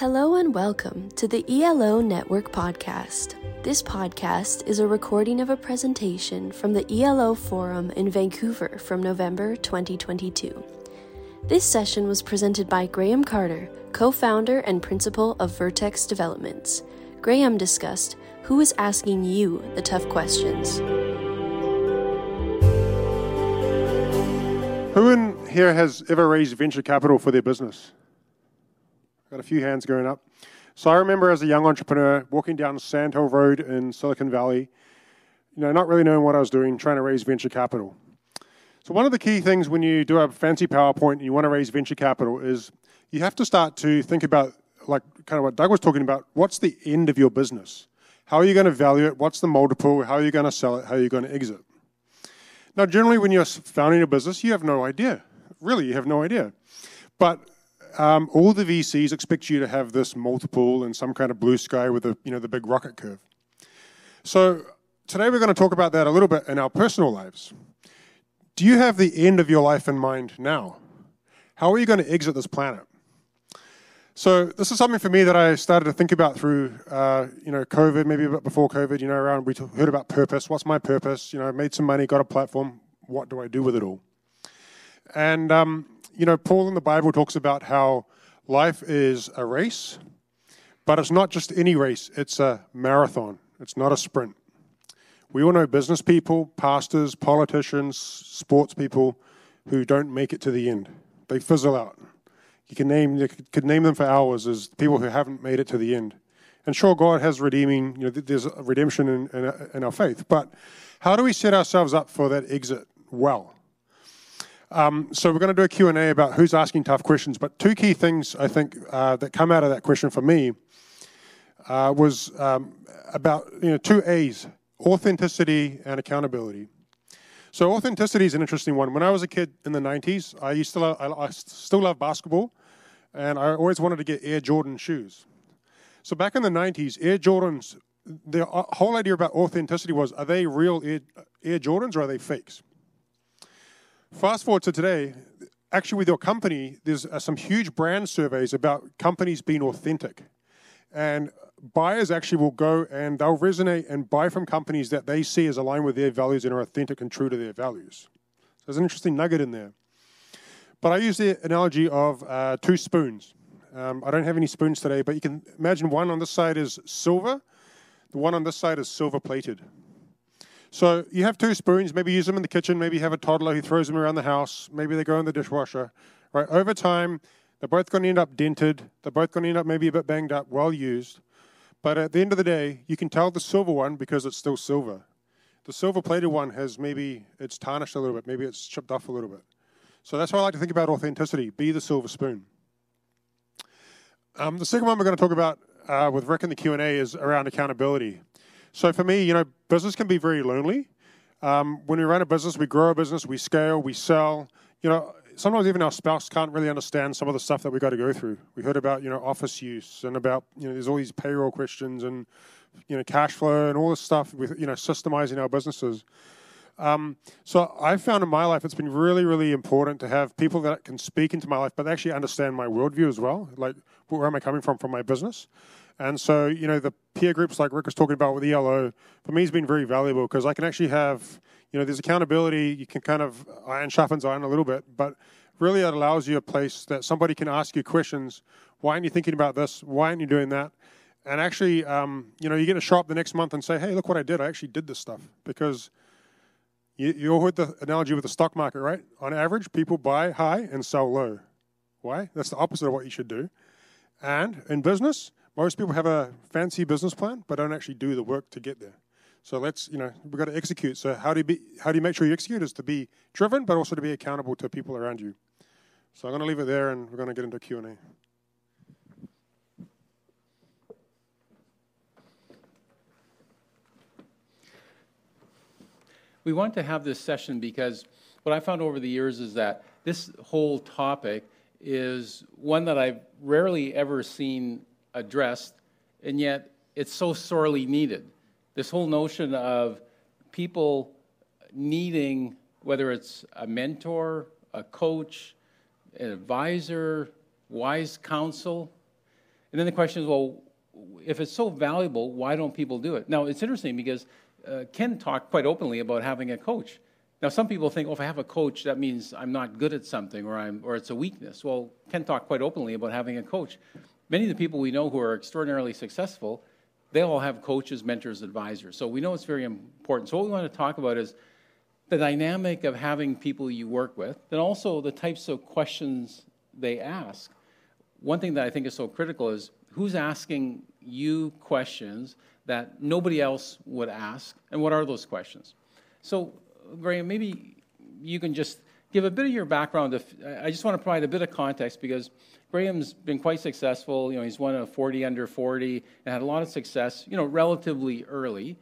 Hello and welcome to the ELO Network podcast. This podcast is a recording of a presentation from the ELO Forum in Vancouver from November 2022. This session was presented by Graham Carter, co founder and principal of Vertex Developments. Graham discussed who is asking you the tough questions. Who in here has ever raised venture capital for their business? Got a few hands going up. So I remember as a young entrepreneur walking down Sand Hill Road in Silicon Valley, you know, not really knowing what I was doing, trying to raise venture capital. So one of the key things when you do a fancy PowerPoint and you want to raise venture capital is you have to start to think about like kind of what Doug was talking about, what's the end of your business? How are you going to value it? What's the multiple? How are you going to sell it? How are you going to exit? Now, generally, when you're founding a business, you have no idea. Really, you have no idea. But um, all the VCs expect you to have this multiple and some kind of blue sky with the you know the big rocket curve. So today we're going to talk about that a little bit in our personal lives. Do you have the end of your life in mind now? How are you going to exit this planet? So this is something for me that I started to think about through, uh, you know, COVID, maybe a bit before COVID. You know, around we heard about purpose. What's my purpose? You know, made some money, got a platform. What do I do with it all? And um, you know, Paul in the Bible talks about how life is a race, but it's not just any race, it's a marathon, it's not a sprint. We all know business people, pastors, politicians, sports people who don't make it to the end. They fizzle out. You can name you could name them for hours as people who haven't made it to the end. And sure, God has redeeming, you know, there's redemption in, in, in our faith. But how do we set ourselves up for that exit well? Um, so we're going to do a Q&A about who's asking tough questions. But two key things I think uh, that come out of that question for me uh, was um, about you know two A's: authenticity and accountability. So authenticity is an interesting one. When I was a kid in the '90s, I used to love, I, I still love basketball, and I always wanted to get Air Jordan shoes. So back in the '90s, Air Jordans. The uh, whole idea about authenticity was: are they real Air, Air Jordans or are they fakes? Fast forward to today, actually, with your company, there's uh, some huge brand surveys about companies being authentic. And buyers actually will go and they'll resonate and buy from companies that they see as aligned with their values and are authentic and true to their values. So there's an interesting nugget in there. But I use the analogy of uh, two spoons. Um, I don't have any spoons today, but you can imagine one on this side is silver, the one on this side is silver plated. So you have two spoons, maybe use them in the kitchen, maybe have a toddler who throws them around the house, maybe they go in the dishwasher. Right? Over time, they're both going to end up dented, they're both going to end up maybe a bit banged up, well used. But at the end of the day, you can tell the silver one because it's still silver. The silver plated one has maybe it's tarnished a little bit, maybe it's chipped off a little bit. So that's why I like to think about authenticity. Be the silver spoon. Um, the second one we're going to talk about uh, with Rick in the Q and A is around accountability. So for me, you know, business can be very lonely. Um, when we run a business, we grow a business, we scale, we sell. You know, sometimes even our spouse can't really understand some of the stuff that we got to go through. We heard about you know office use and about you know there's all these payroll questions and you know cash flow and all this stuff with you know systemizing our businesses. Um, so I found in my life it's been really, really important to have people that can speak into my life, but actually understand my worldview as well. Like, where am I coming from from my business? And so, you know, the peer groups like Rick was talking about with ELO, for me has been very valuable because I can actually have, you know, there's accountability. You can kind of iron sharpens iron a little bit, but really it allows you a place that somebody can ask you questions. Why aren't you thinking about this? Why aren't you doing that? And actually, um, you know, you get to show up the next month and say, hey, look what I did. I actually did this stuff because you, you all heard the analogy with the stock market, right? On average, people buy high and sell low. Why? That's the opposite of what you should do. And in business, most people have a fancy business plan, but don't actually do the work to get there. So let's, you know, we've got to execute. So how do you be, how do you make sure you execute? Is to be driven, but also to be accountable to people around you. So I'm going to leave it there, and we're going to get into Q and A. We want to have this session because what I found over the years is that this whole topic is one that I've rarely ever seen addressed, and yet it's so sorely needed. This whole notion of people needing, whether it's a mentor, a coach, an advisor, wise counsel, And then the question is, well, if it's so valuable, why don't people do it? Now, it's interesting because uh, Ken talked quite openly about having a coach. Now, some people think, oh, if I have a coach, that means I'm not good at something or, I'm, or it's a weakness. Well, Ken talked quite openly about having a coach. Many of the people we know who are extraordinarily successful, they all have coaches, mentors, advisors. So we know it's very important. So what we want to talk about is the dynamic of having people you work with, and also the types of questions they ask. One thing that I think is so critical is who's asking you questions that nobody else would ask, and what are those questions? So, Graham, maybe you can just give a bit of your background. If, I just want to provide a bit of context because Graham's been quite successful. You know, he's won a 40 under 40 and had a lot of success. You know, relatively early.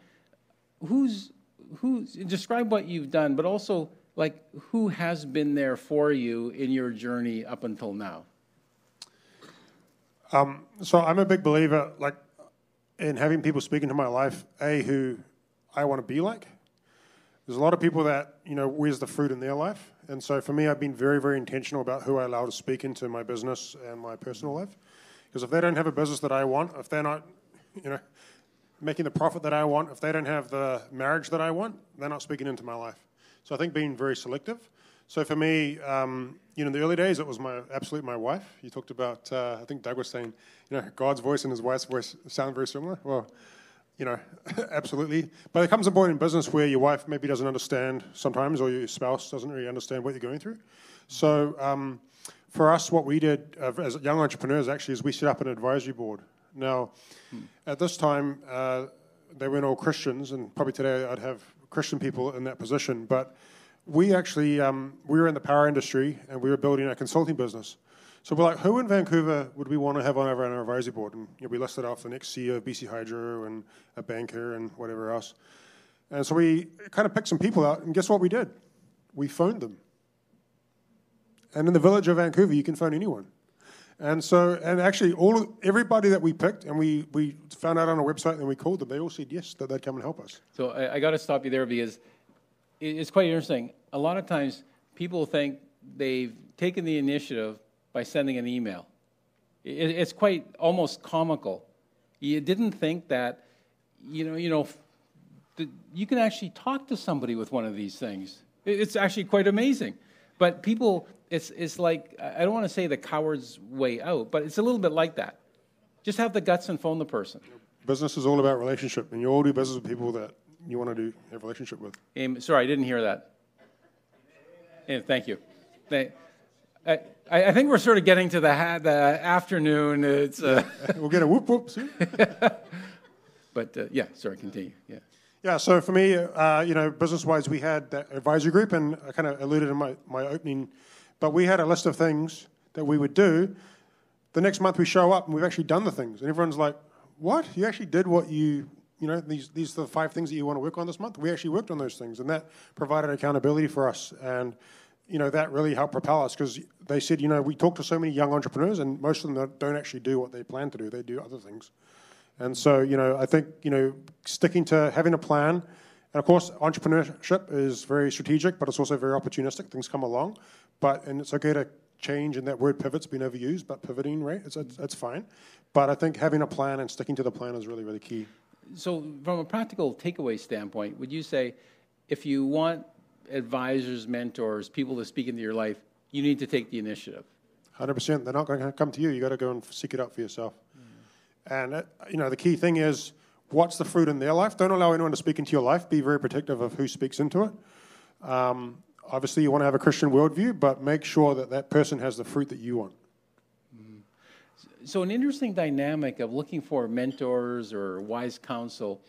Who's who? Describe what you've done, but also like who has been there for you in your journey up until now. Um, so I'm a big believer, like, in having people speak into my life. A who I want to be like. There's a lot of people that you know where's the fruit in their life, and so for me, I've been very, very intentional about who I allow to speak into my business and my personal life. Because if they don't have a business that I want, if they're not, you know, making the profit that I want, if they don't have the marriage that I want, they're not speaking into my life. So I think being very selective. So for me, um, you know, in the early days, it was my absolute my wife. You talked about, uh, I think Doug was saying, you know, God's voice and his wife's voice sound very similar. Well, you know, absolutely. But there comes a point in business where your wife maybe doesn't understand sometimes, or your spouse doesn't really understand what you're going through. So um, for us, what we did uh, as young entrepreneurs actually is we set up an advisory board. Now, hmm. at this time, uh, they weren't all Christians, and probably today I'd have Christian people in that position, but we actually um, we were in the power industry and we were building a consulting business. So we're like, who in Vancouver would we want to have on our advisory board? And you know, we listed off the next CEO of BC Hydro and a banker and whatever else. And so we kind of picked some people out, and guess what we did? We phoned them. And in the village of Vancouver, you can phone anyone. And so, and actually, all everybody that we picked, and we, we found out on our website, and we called them. They all said yes, that they'd come and help us. So I, I got to stop you there because it's quite interesting. A lot of times, people think they've taken the initiative by sending an email. It, it's quite almost comical. You didn't think that, you know, you know, you can actually talk to somebody with one of these things. It's actually quite amazing. But people, it's, it's like, I don't want to say the coward's way out, but it's a little bit like that. Just have the guts and phone the person. Business is all about relationship, and you all do business with people that you want to do have a relationship with. Um, sorry, I didn't hear that. Yeah, thank you. I, I, think we're sort of getting to the, the afternoon. It's uh, we'll get a whoop whoop soon. but uh, yeah, sorry, continue. Yeah. Yeah, so for me, uh, you know, business wise, we had that advisory group, and I kind of alluded in my, my opening, but we had a list of things that we would do. The next month we show up and we've actually done the things, and everyone's like, What? You actually did what you, you know, these, these are the five things that you want to work on this month? We actually worked on those things, and that provided accountability for us. And, you know, that really helped propel us because they said, you know, we talk to so many young entrepreneurs, and most of them don't actually do what they plan to do, they do other things. And so, you know, I think, you know, sticking to having a plan, and of course, entrepreneurship is very strategic, but it's also very opportunistic. Things come along, but and it's okay to change. And that word pivot's been overused, but pivoting, right? It's it's, it's fine. But I think having a plan and sticking to the plan is really really key. So, from a practical takeaway standpoint, would you say if you want advisors, mentors, people to speak into your life, you need to take the initiative? Hundred percent. They're not going to come to you. You've got to go and seek it out for yourself. And uh, you know, the key thing is what's the fruit in their life. Don't allow anyone to speak into your life. Be very protective of who speaks into it. Um, obviously, you want to have a Christian worldview, but make sure that that person has the fruit that you want. Mm-hmm. So, an interesting dynamic of looking for mentors or wise counsel.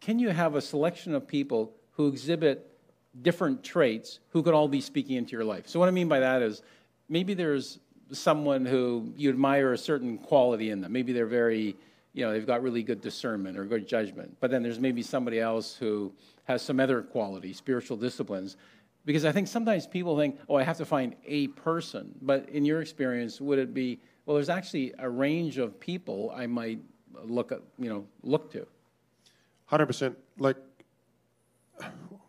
Can you have a selection of people who exhibit different traits who could all be speaking into your life? So, what I mean by that is maybe there's someone who you admire a certain quality in them. Maybe they're very, you know, they've got really good discernment or good judgment. But then there's maybe somebody else who has some other quality, spiritual disciplines. Because I think sometimes people think, oh, I have to find a person. But in your experience, would it be, well, there's actually a range of people I might look at, you know, look to. 100%. Like,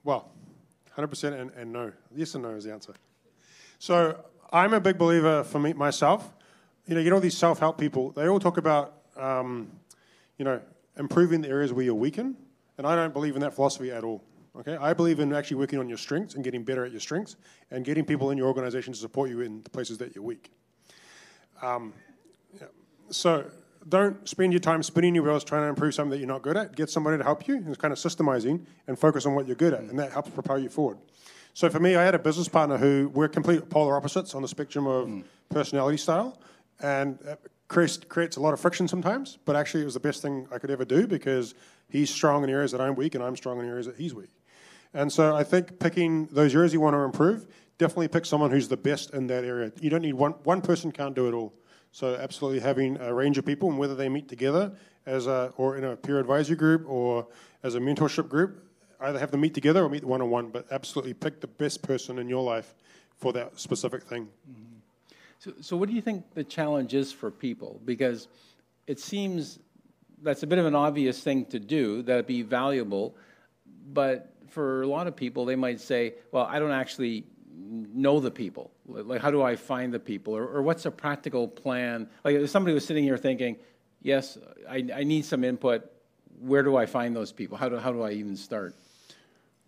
well, 100% and, and no. Yes and no is the answer. So I'm a big believer for me myself you know, you know these self-help people. They all talk about, um, you know, improving the areas where you're weak in, and I don't believe in that philosophy at all. Okay, I believe in actually working on your strengths and getting better at your strengths, and getting people in your organization to support you in the places that you're weak. Um, yeah. So don't spend your time spinning your wheels trying to improve something that you're not good at. Get somebody to help you. It's kind of systemizing and focus on what you're good at, and that helps propel you forward. So for me, I had a business partner who we're complete polar opposites on the spectrum of mm. personality style, and creates, creates a lot of friction sometimes. But actually, it was the best thing I could ever do because he's strong in areas that I'm weak, and I'm strong in areas that he's weak. And so I think picking those areas you want to improve, definitely pick someone who's the best in that area. You don't need one one person can't do it all. So absolutely having a range of people and whether they meet together as a or in a peer advisory group or as a mentorship group, either have them meet together or meet one on one. But absolutely pick the best person in your life for that specific thing. Mm-hmm. So, so what do you think the challenge is for people? Because it seems that's a bit of an obvious thing to do, that'd be valuable, but for a lot of people, they might say, well, I don't actually know the people. Like, how do I find the people? Or, or what's a practical plan? Like, if somebody was sitting here thinking, yes, I, I need some input, where do I find those people? How do, how do I even start?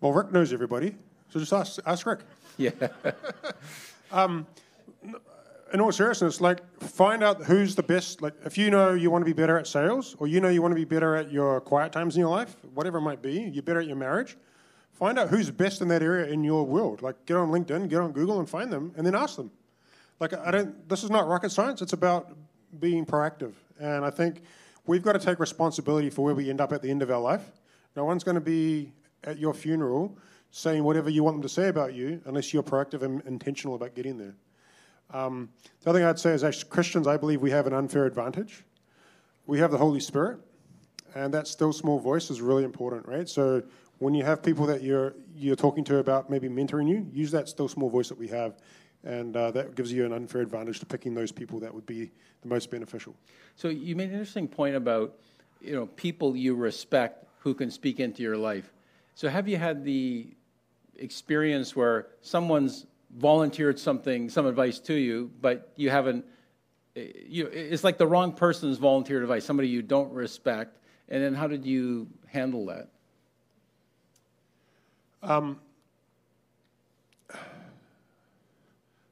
Well, Rick knows everybody, so just ask, ask Rick. Yeah. um, in all seriousness, like find out who's the best. Like if you know you want to be better at sales, or you know you want to be better at your quiet times in your life, whatever it might be, you're better at your marriage Find out who's best in that area in your world. Like get on LinkedIn, get on Google, and find them, and then ask them. Like I don't. This is not rocket science. It's about being proactive, and I think we've got to take responsibility for where we end up at the end of our life. No one's going to be at your funeral saying whatever you want them to say about you unless you're proactive and intentional about getting there. Um, the other thing I'd say is, as Christians, I believe we have an unfair advantage. We have the Holy Spirit, and that still small voice is really important, right? So when you have people that you're you're talking to about maybe mentoring you, use that still small voice that we have, and uh, that gives you an unfair advantage to picking those people that would be the most beneficial. So you made an interesting point about you know people you respect who can speak into your life. So have you had the experience where someone's volunteered something, some advice to you, but you haven't? Eh, you, it's like the wrong person's volunteered advice, somebody you don't respect, and then how did you handle that? Um,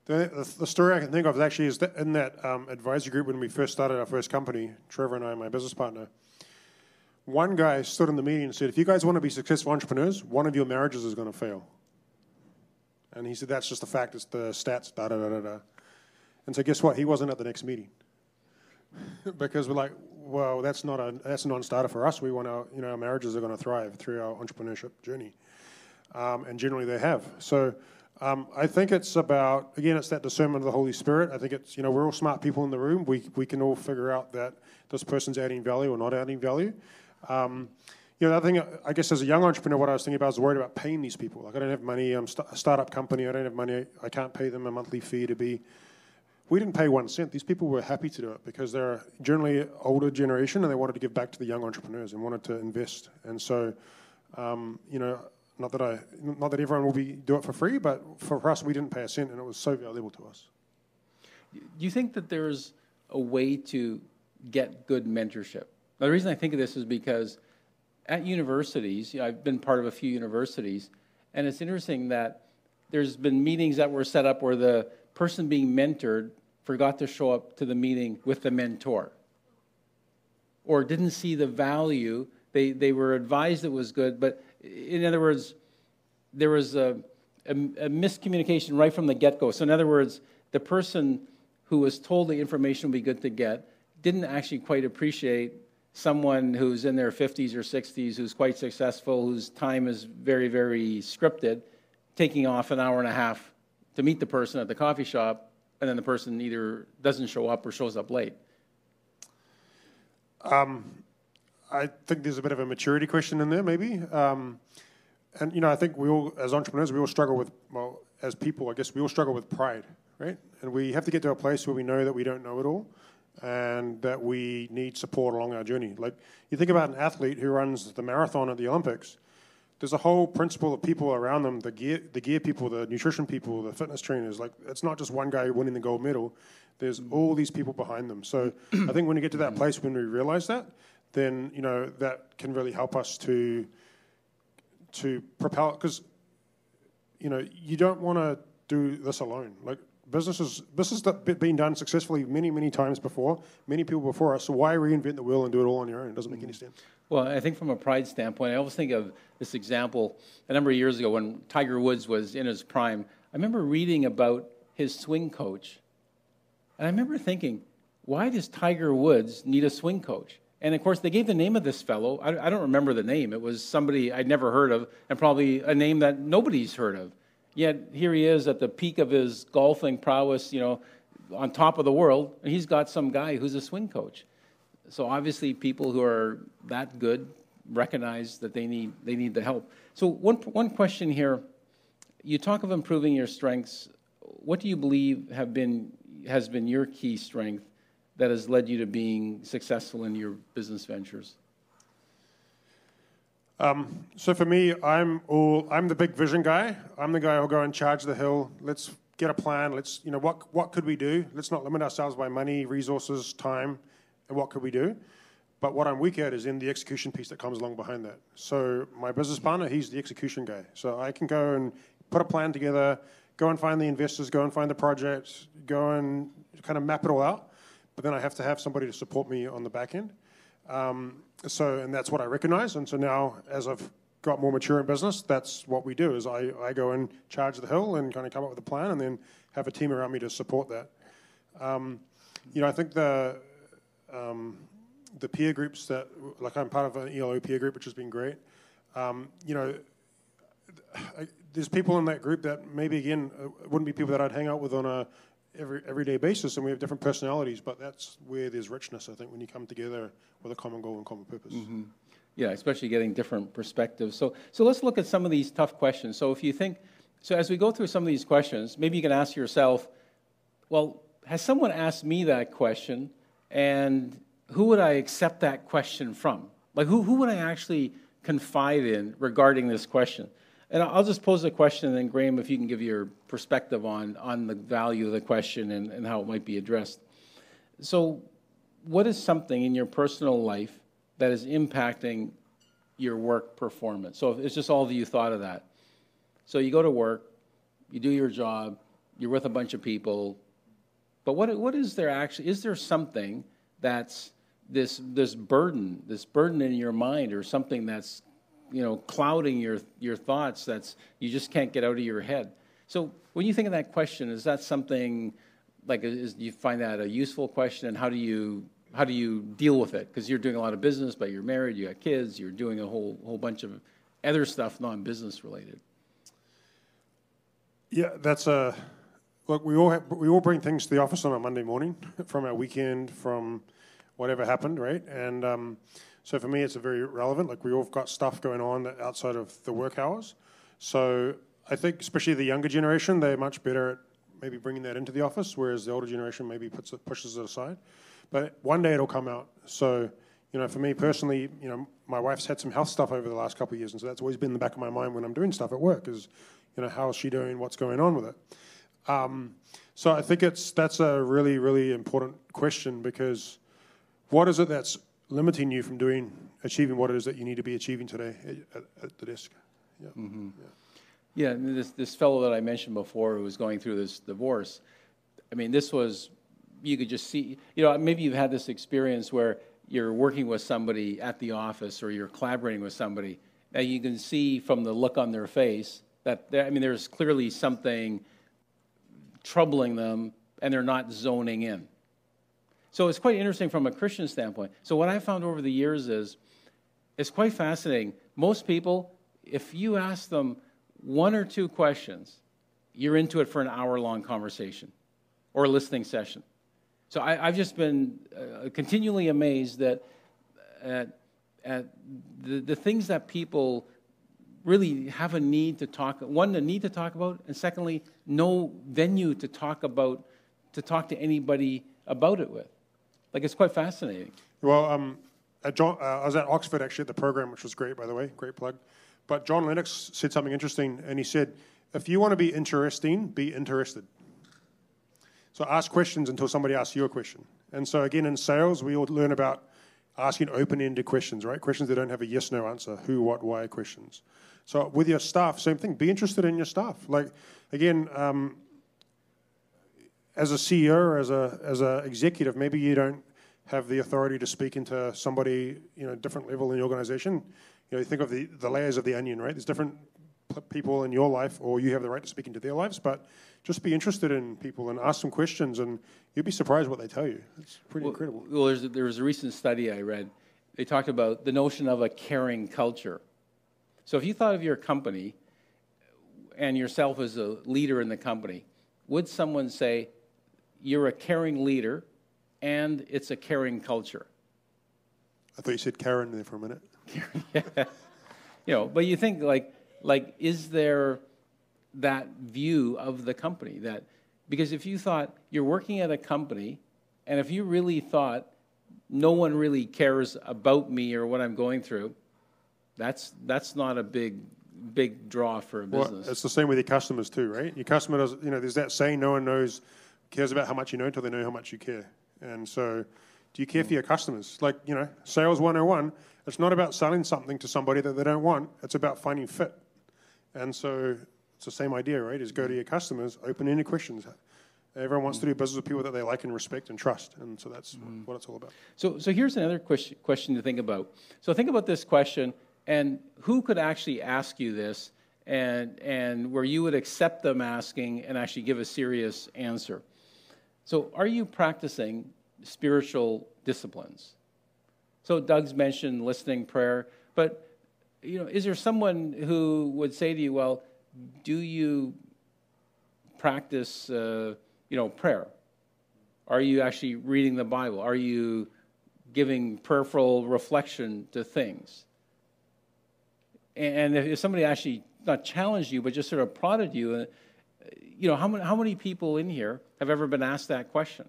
the, the, story I can think of is actually is in that um, advisory group when we first started our first company, Trevor and I, my business partner. One guy stood in the meeting and said, If you guys want to be successful entrepreneurs, one of your marriages is going to fail. And he said, That's just a fact, it's the stats, da da da da da. And so, guess what? He wasn't at the next meeting. because we're like, well, that's not a that's a non-starter for us. We want our you know our marriages are going to thrive through our entrepreneurship journey um, and generally they have. So um, I think it's about again, it's that discernment of the Holy Spirit. I think it's you know we're all smart people in the room. We we can all figure out that this person's adding value or not adding value. Um, you know, the other thing, I guess, as a young entrepreneur, what I was thinking about was worried about paying these people. Like, I don't have money. I'm st- a startup company. I don't have money. I can't pay them a monthly fee to be. We didn't pay one cent. These people were happy to do it because they're generally older generation and they wanted to give back to the young entrepreneurs and wanted to invest. And so, um, you know, not that I, not that everyone will be do it for free, but for us, we didn't pay a cent, and it was so valuable to us. Do you think that there's a way to get good mentorship? Now, the reason I think of this is because at universities, you know, I've been part of a few universities, and it's interesting that there's been meetings that were set up where the person being mentored forgot to show up to the meeting with the mentor or didn't see the value. They, they were advised it was good, but in other words, there was a, a, a miscommunication right from the get go. So, in other words, the person who was told the information would be good to get didn't actually quite appreciate someone who's in their 50s or 60s who's quite successful, whose time is very, very scripted, taking off an hour and a half to meet the person at the coffee shop, and then the person either doesn't show up or shows up late. Um, I think there's a bit of a maturity question in there, maybe. Um, and you know, I think we all, as entrepreneurs, we all struggle with, well, as people, I guess we all struggle with pride, right? And we have to get to a place where we know that we don't know it all, and that we need support along our journey. Like you think about an athlete who runs the marathon at the Olympics, there's a whole principle of people around them the gear, the gear people, the nutrition people, the fitness trainers. Like, it's not just one guy winning the gold medal, there's all these people behind them. So, I think when you get to that place when we realize that, then, you know, that can really help us to, to propel, because, you know, you don't want to do this alone. Like, businesses, this has been done successfully many, many times before, many people before us. So why reinvent the wheel and do it all on your own? It doesn't make any mm-hmm. sense. Well, I think from a pride standpoint, I always think of this example a number of years ago when Tiger Woods was in his prime. I remember reading about his swing coach, and I remember thinking, why does Tiger Woods need a swing coach? And of course, they gave the name of this fellow. I, I don't remember the name. It was somebody I'd never heard of, and probably a name that nobody's heard of. Yet here he is at the peak of his golfing prowess, you know, on top of the world, and he's got some guy who's a swing coach. So obviously, people who are that good recognize that they need they need the help. So one one question here: you talk of improving your strengths. What do you believe have been has been your key strength that has led you to being successful in your business ventures? Um, so for me, I'm all I'm the big vision guy. I'm the guy who'll go and charge the hill. Let's get a plan. Let's you know what what could we do? Let's not limit ourselves by money, resources, time and what could we do? But what I'm weak at is in the execution piece that comes along behind that. So my business partner, he's the execution guy. So I can go and put a plan together, go and find the investors, go and find the projects, go and kind of map it all out. But then I have to have somebody to support me on the back end. Um, so, and that's what I recognize. And so now, as I've got more mature in business, that's what we do. Is I, I go and charge the hill and kind of come up with a plan, and then have a team around me to support that. Um, you know, I think the um, the peer groups that, like I'm part of an ELO peer group, which has been great. Um, you know, I, there's people in that group that maybe again uh, wouldn't be people that I'd hang out with on a every everyday basis, and we have different personalities. But that's where there's richness, I think, when you come together with a common goal and common purpose. Mm-hmm. Yeah, especially getting different perspectives. So, so let's look at some of these tough questions. So, if you think, so as we go through some of these questions, maybe you can ask yourself, well, has someone asked me that question? and who would I accept that question from? Like, who, who would I actually confide in regarding this question? And I'll just pose the question, and then Graham, if you can give your perspective on, on the value of the question and, and how it might be addressed. So, what is something in your personal life that is impacting your work performance? So, it's just all of you thought of that. So, you go to work, you do your job, you're with a bunch of people, but what, what is there actually? Is there something that's this, this burden, this burden in your mind, or something that's you know clouding your, your thoughts that's you just can't get out of your head? So when you think of that question, is that something like is, do you find that a useful question, and how do you how do you deal with it? Because you're doing a lot of business, but you're married, you got kids, you're doing a whole whole bunch of other stuff non-business related. Yeah, that's a Look, we all have, we all bring things to the office on a Monday morning from our weekend, from whatever happened, right? And um, so for me, it's a very relevant. Like we all got stuff going on outside of the work hours. So I think, especially the younger generation, they're much better at maybe bringing that into the office, whereas the older generation maybe puts it, pushes it aside. But one day it'll come out. So you know, for me personally, you know, my wife's had some health stuff over the last couple of years, and so that's always been in the back of my mind when I'm doing stuff at work. Is you know, how is she doing? What's going on with it? Um, so I think it's that's a really really important question because what is it that's limiting you from doing achieving what it is that you need to be achieving today at, at the desk? Yeah. Mm-hmm. yeah. yeah. this this fellow that I mentioned before who was going through this divorce. I mean, this was you could just see. You know, maybe you've had this experience where you're working with somebody at the office or you're collaborating with somebody, and you can see from the look on their face that I mean, there's clearly something troubling them and they're not zoning in. So it's quite interesting from a Christian standpoint. So what I found over the years is it's quite fascinating. Most people, if you ask them one or two questions, you're into it for an hour long conversation or a listening session. So I, have just been uh, continually amazed that at, at the, the things that people really have a need to talk one a need to talk about and secondly no venue to talk about to talk to anybody about it with like it's quite fascinating well um, John, uh, i was at oxford actually at the program which was great by the way great plug But John Lennox said something interesting, and he said, if you want to be interesting, be interested. So ask questions until somebody asks you a question. And so again, in sales, we all learn about asking open-ended questions, right? Questions that don't have a yes/no answer. Who, what, why questions. So with your staff, same thing. Be interested in your staff. Like again, um, as a CEO or as a as an executive, maybe you don't have the authority to speak into somebody, you know, different level in the organization. You know, you think of the, the layers of the onion, right? There's different people in your life, or you have the right to speak into their lives, but just be interested in people and ask some questions, and you'd be surprised what they tell you. It's pretty well, incredible. Well, there's, there was a recent study I read. They talked about the notion of a caring culture. So if you thought of your company and yourself as a leader in the company, would someone say, you're a caring leader and it's a caring culture? I thought you said Karen there for a minute. yeah. You know, but you think like, like, is there that view of the company that, because if you thought you're working at a company and if you really thought no one really cares about me or what I'm going through, that's, that's not a big, big draw for a business. Well, it's the same with your customers too, right? Your customer does, you know, there's that saying, no one knows, cares about how much you know until they know how much you care. And so, do you care for your customers? Like, you know, sales 101, it's not about selling something to somebody that they don't want, it's about finding fit. And so, it's the same idea, right? Is go to your customers, open any questions. Everyone wants to do business with people that they like and respect and trust. And so that's mm. what it's all about. So, so here's another question, question to think about. So think about this question and who could actually ask you this and, and where you would accept them asking and actually give a serious answer. So, are you practicing spiritual disciplines? So, Doug's mentioned listening prayer, but you know, is there someone who would say to you, "Well, do you practice, uh, you know, prayer? Are you actually reading the Bible? Are you giving prayerful reflection to things?" And if somebody actually not challenged you, but just sort of prodded you, uh, you know, how many, how many people in here have ever been asked that question?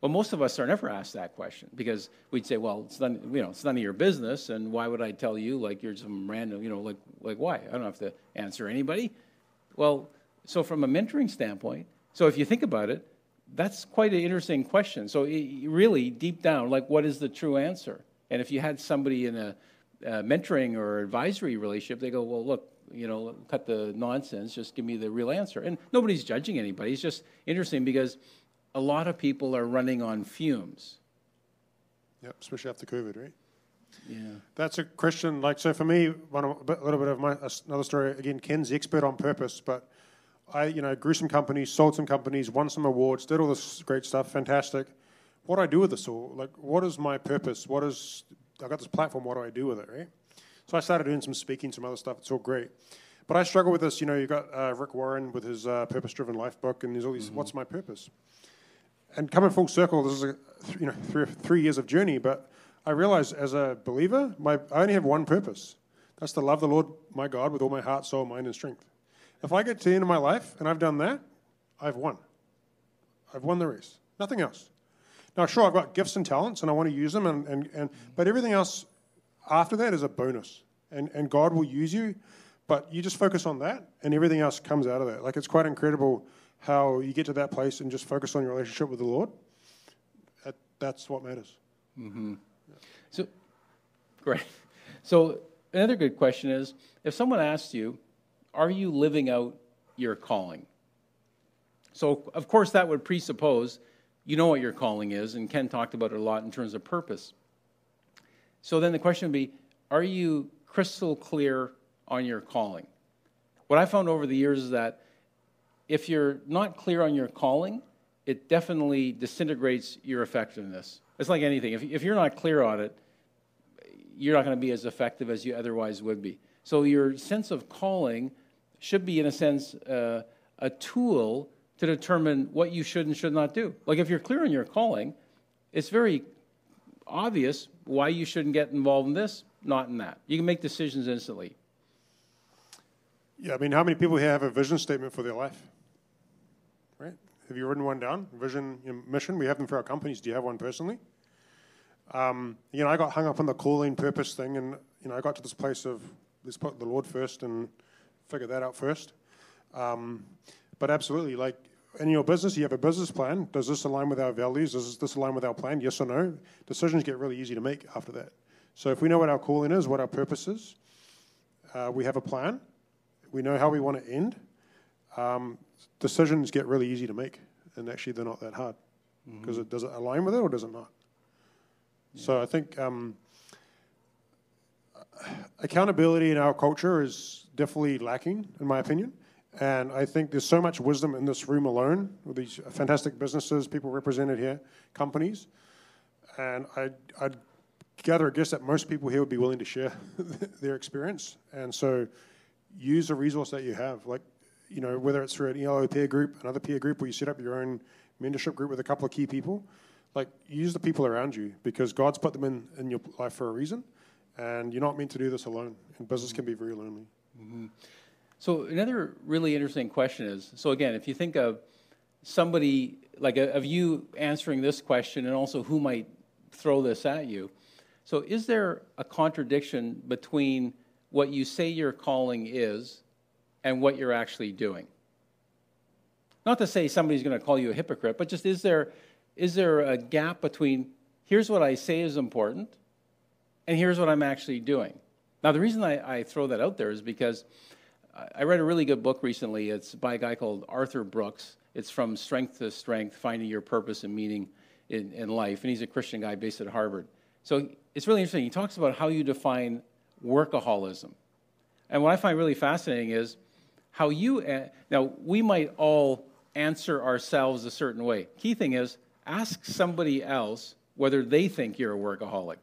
Well, most of us are never asked that question because we'd say, well, it's none, you know, it's none of your business, and why would I tell you like you're some random, you know, like, like why? I don't have to answer anybody. Well, so from a mentoring standpoint, so if you think about it, that's quite an interesting question. So really, deep down, like, what is the true answer? And if you had somebody in a, a mentoring or advisory relationship, they go, well, look, you know, cut the nonsense, just give me the real answer. And nobody's judging anybody. It's just interesting because a lot of people are running on fumes. Yep, especially after COVID, right? Yeah. That's a question. Like, so for me, one a little bit of my another story. Again, Ken's the expert on purpose, but I, you know, grew some companies, sold some companies, won some awards, did all this great stuff, fantastic. What do I do with this all? Like, what is my purpose? What is I got this platform? What do I do with it? Right? So I started doing some speaking, some other stuff. It's all great. But I struggle with this. You know, you've got uh, Rick Warren with his uh, Purpose Driven Life book, and there's all these, mm-hmm. what's my purpose? And coming full circle, this is a, you know, three, three years of journey, but I realize as a believer, my, I only have one purpose. That's to love the Lord my God with all my heart, soul, mind, and strength. If I get to the end of my life and I've done that, I've won. I've won the race. Nothing else. Now, sure, I've got gifts and talents, and I want to use them, and, and, and but everything else after that is a bonus. And, and God will use you, but you just focus on that, and everything else comes out of that. Like, it's quite incredible how you get to that place and just focus on your relationship with the Lord. That, that's what matters. Mm-hmm. Yeah. So, great. So, another good question is if someone asks you, Are you living out your calling? So, of course, that would presuppose you know what your calling is, and Ken talked about it a lot in terms of purpose. So then the question would be are you crystal clear on your calling? What I found over the years is that if you're not clear on your calling, it definitely disintegrates your effectiveness. It's like anything. If, if you're not clear on it, you're not going to be as effective as you otherwise would be. So your sense of calling should be, in a sense, uh, a tool to determine what you should and should not do. Like if you're clear on your calling, it's very obvious why you shouldn't get involved in this, not in that. You can make decisions instantly. Yeah, I mean, how many people here have a vision statement for their life? Right? Have you written one down? Vision, you know, mission. We have them for our companies. Do you have one personally? Um, you know, I got hung up on the calling purpose thing, and you know, I got to this place of let's put the Lord first and figure that out first. Um, but absolutely, like in your business, you have a business plan. Does this align with our values? Does this align with our plan? Yes or no? Decisions get really easy to make after that. So if we know what our calling is, what our purpose is, uh, we have a plan. We know how we want to end. Um, decisions get really easy to make, and actually they're not that hard because mm-hmm. it does it align with it or does it not. Yeah. So I think um, accountability in our culture is definitely lacking, in my opinion. And I think there's so much wisdom in this room alone with these fantastic businesses, people represented here, companies. And I'd, I'd gather a guess that most people here would be willing to share their experience. And so use the resource that you have. Like, you know, whether it's through an ELO peer group, another peer group, where you set up your own mentorship group with a couple of key people, like use the people around you because God's put them in, in your life for a reason. And you're not meant to do this alone. And business can be very lonely. Mm-hmm. So another really interesting question is, so again, if you think of somebody, like a, of you answering this question and also who might throw this at you, so is there a contradiction between what you say your calling is and what you're actually doing? Not to say somebody's going to call you a hypocrite, but just is there, is there a gap between here's what I say is important and here's what I'm actually doing? Now, the reason I, I throw that out there is because I read a really good book recently. It's by a guy called Arthur Brooks. It's From Strength to Strength Finding Your Purpose and Meaning in, in Life. And he's a Christian guy based at Harvard. So it's really interesting. He talks about how you define workaholism. And what I find really fascinating is how you, eh, now, we might all answer ourselves a certain way. Key thing is ask somebody else whether they think you're a workaholic.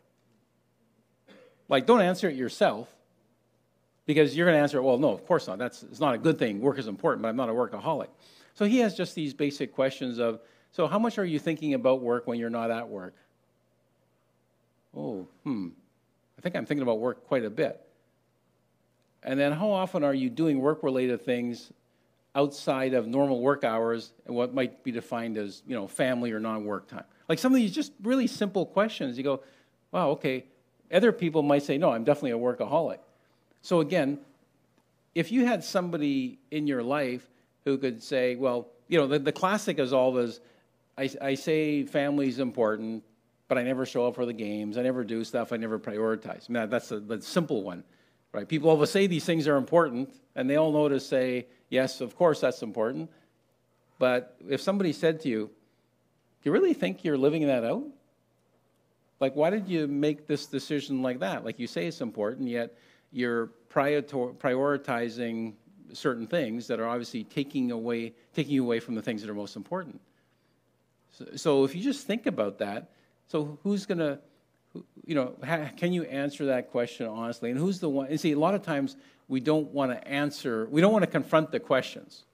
Like, don't answer it yourself because you're going to answer, well, no, of course not. That's it's not a good thing. Work is important, but I'm not a workaholic. So he has just these basic questions of, so how much are you thinking about work when you're not at work? Oh, hmm. I think I'm thinking about work quite a bit. And then how often are you doing work related things outside of normal work hours and what might be defined as, you know, family or non work time? Like some of these just really simple questions. You go, wow, okay. Other people might say, no, I'm definitely a workaholic. So again, if you had somebody in your life who could say, well, you know, the, the classic is always, I, I say family's important, but I never show up for the games. I never do stuff. I never prioritize. I mean, that's the, the simple one, right? People always say these things are important, and they all know to say, yes, of course that's important. But if somebody said to you, do you really think you're living that out? Like, why did you make this decision like that? Like, you say it's important, yet you're prioritizing certain things that are obviously taking away taking you away from the things that are most important. So, so if you just think about that, so who's going to you know, can you answer that question honestly? And who's the one? And see, a lot of times we don't want to answer, we don't want to confront the questions.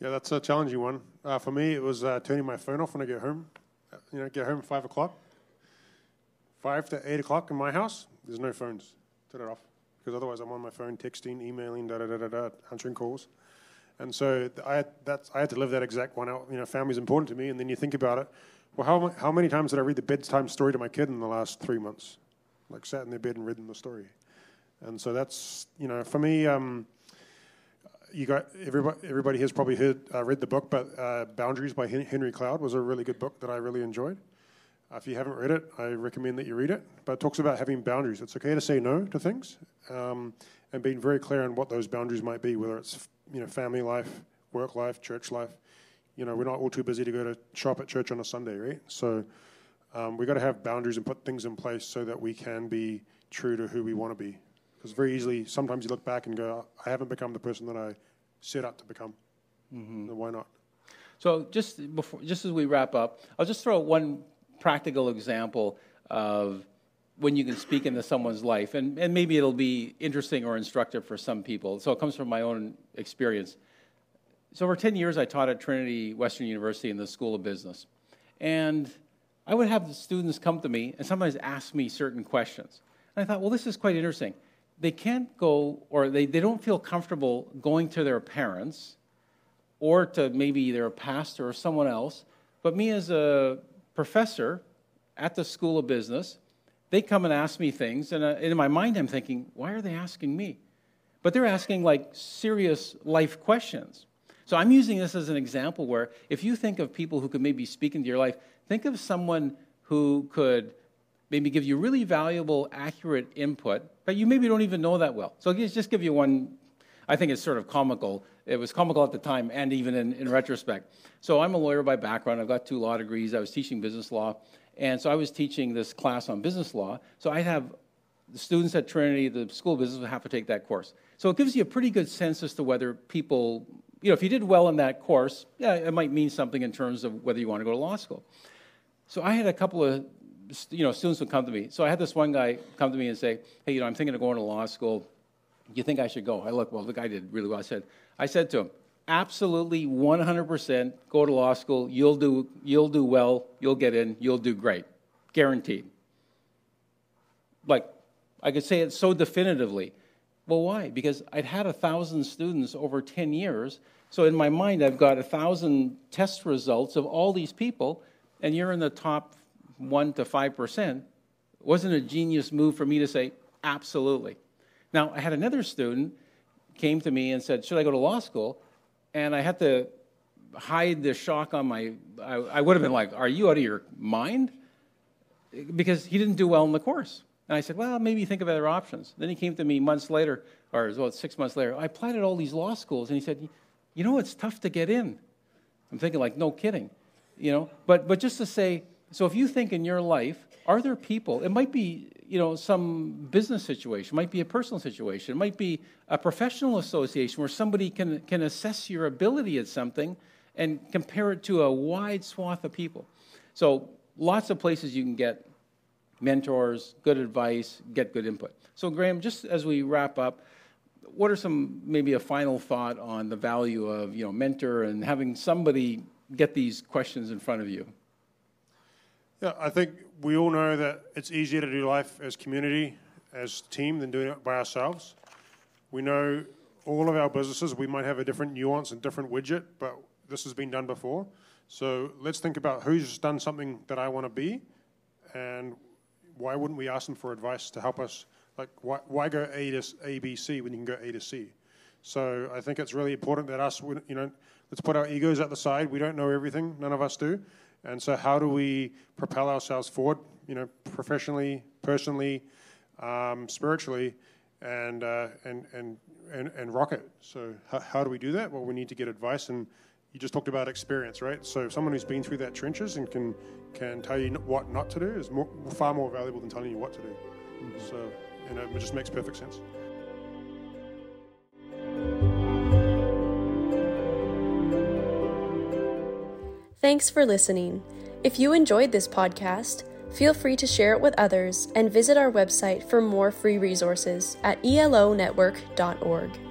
Yeah, that's a challenging one. Uh, for me, it was uh, turning my phone off when I get home. You know, get home at 5 o'clock. 5 to 8 o'clock in my house, there's no phones. Turn it off. Because otherwise I'm on my phone texting, emailing, da da da da da, answering calls. And so I that's, I had to live that exact one out. You know, family's important to me. And then you think about it. Well, how, how many times did I read the bedtime story to my kid in the last three months? Like sat in their bed and read them the story. And so that's, you know, for me, um, you got everybody. Everybody has probably heard, uh, read the book, but uh, Boundaries by Henry Cloud was a really good book that I really enjoyed. Uh, if you haven't read it, I recommend that you read it. But it talks about having boundaries. It's okay to say no to things, um, and being very clear on what those boundaries might be, whether it's you know family life, work life, church life. You know, we're not all too busy to go to shop at church on a Sunday, right? So um, we've got to have boundaries and put things in place so that we can be true to who we want to be. Because very easily, sometimes you look back and go, I haven't become the person that I set out to become. Mm-hmm. why not? So just before, just as we wrap up, I'll just throw one practical example of when you can speak into someone's life. And, and maybe it'll be interesting or instructive for some people. So it comes from my own experience. So for 10 years, I taught at Trinity Western University in the School of Business. And I would have the students come to me and sometimes ask me certain questions. And I thought, well, this is quite interesting. They can't go, or they, they don't feel comfortable going to their parents or to maybe their pastor or someone else. But me as a professor at the School of Business, they come and ask me things, and, uh, in my mind, I'm thinking, why are they asking me? But they're asking like serious life questions. So I'm using this as an example where if you think of people who could maybe speak into your life, think of someone who could maybe give you really valuable, accurate input, but you maybe don't even know that well. So I'll just give you one. I think it's sort of comical. It was comical at the time and even in, in retrospect. So I'm a lawyer by background. I've got two law degrees. I was teaching business law. And so I was teaching this class on business law. So I have the students at Trinity, the School of Business, would have to take that course. So it gives you a pretty good sense as to whether people, you know, if you did well in that course, yeah, it might mean something in terms of whether you want to go to law school. So I had a couple of, you know, students would come to me. So I had this one guy come to me and say, hey, you know, I'm thinking of going to law school. You think I should go? I look, well, the guy did really well. I said, I said to him, absolutely 100% go to law school. You'll do, you'll do well. You'll get in. You'll do great. Guaranteed. Like, I could say it so definitively. Well, why? Because I'd had a thousand students over 10 years. So in my mind, I've got a thousand test results of all these people, and you're in the top one to 5%. It wasn't a genius move for me to say, absolutely. Now, I had another student came to me and said, should I go to law school? And I had to hide the shock on my, I, I would have been like, are you out of your mind? Because he didn't do well in the course. And I said, well, maybe think of other options. Then he came to me months later, or well, six months later. I applied at all these law schools, and he said, you know, it's tough to get in. I'm thinking, like, no kidding, you know. But but just to say, so if you think in your life, are there people? It might be, you know, some business situation, it might be a personal situation, it might be a professional association where somebody can can assess your ability at something and compare it to a wide swath of people. So lots of places you can get mentors, good advice, get good input. So, Graham, just as we wrap up, what are some maybe a final thought on the value of you know mentor and having somebody get these questions in front of you? Yeah, I think we all know that it's easier to do life as community, as team, than doing it by ourselves. We know all of our businesses, we might have a different nuance and different widget, but this has been done before. So let's think about who's done something that I want to be, and why wouldn't we ask them for advice to help us? Like, why, why go A to A, B, C when you can go A to C? So I think it's really important that us, you know, let's put our egos at the side. We don't know everything. None of us do. And so how do we propel ourselves forward, you know, professionally, personally, um, spiritually, and, uh, and, and, and, and rock it? So how, how do we do that? Well, we need to get advice and you just talked about experience, right? So someone who's been through that trenches and can can tell you what not to do is more, far more valuable than telling you what to do. Mm-hmm. So, you know, it just makes perfect sense. Thanks for listening. If you enjoyed this podcast, feel free to share it with others and visit our website for more free resources at elonetwork.org.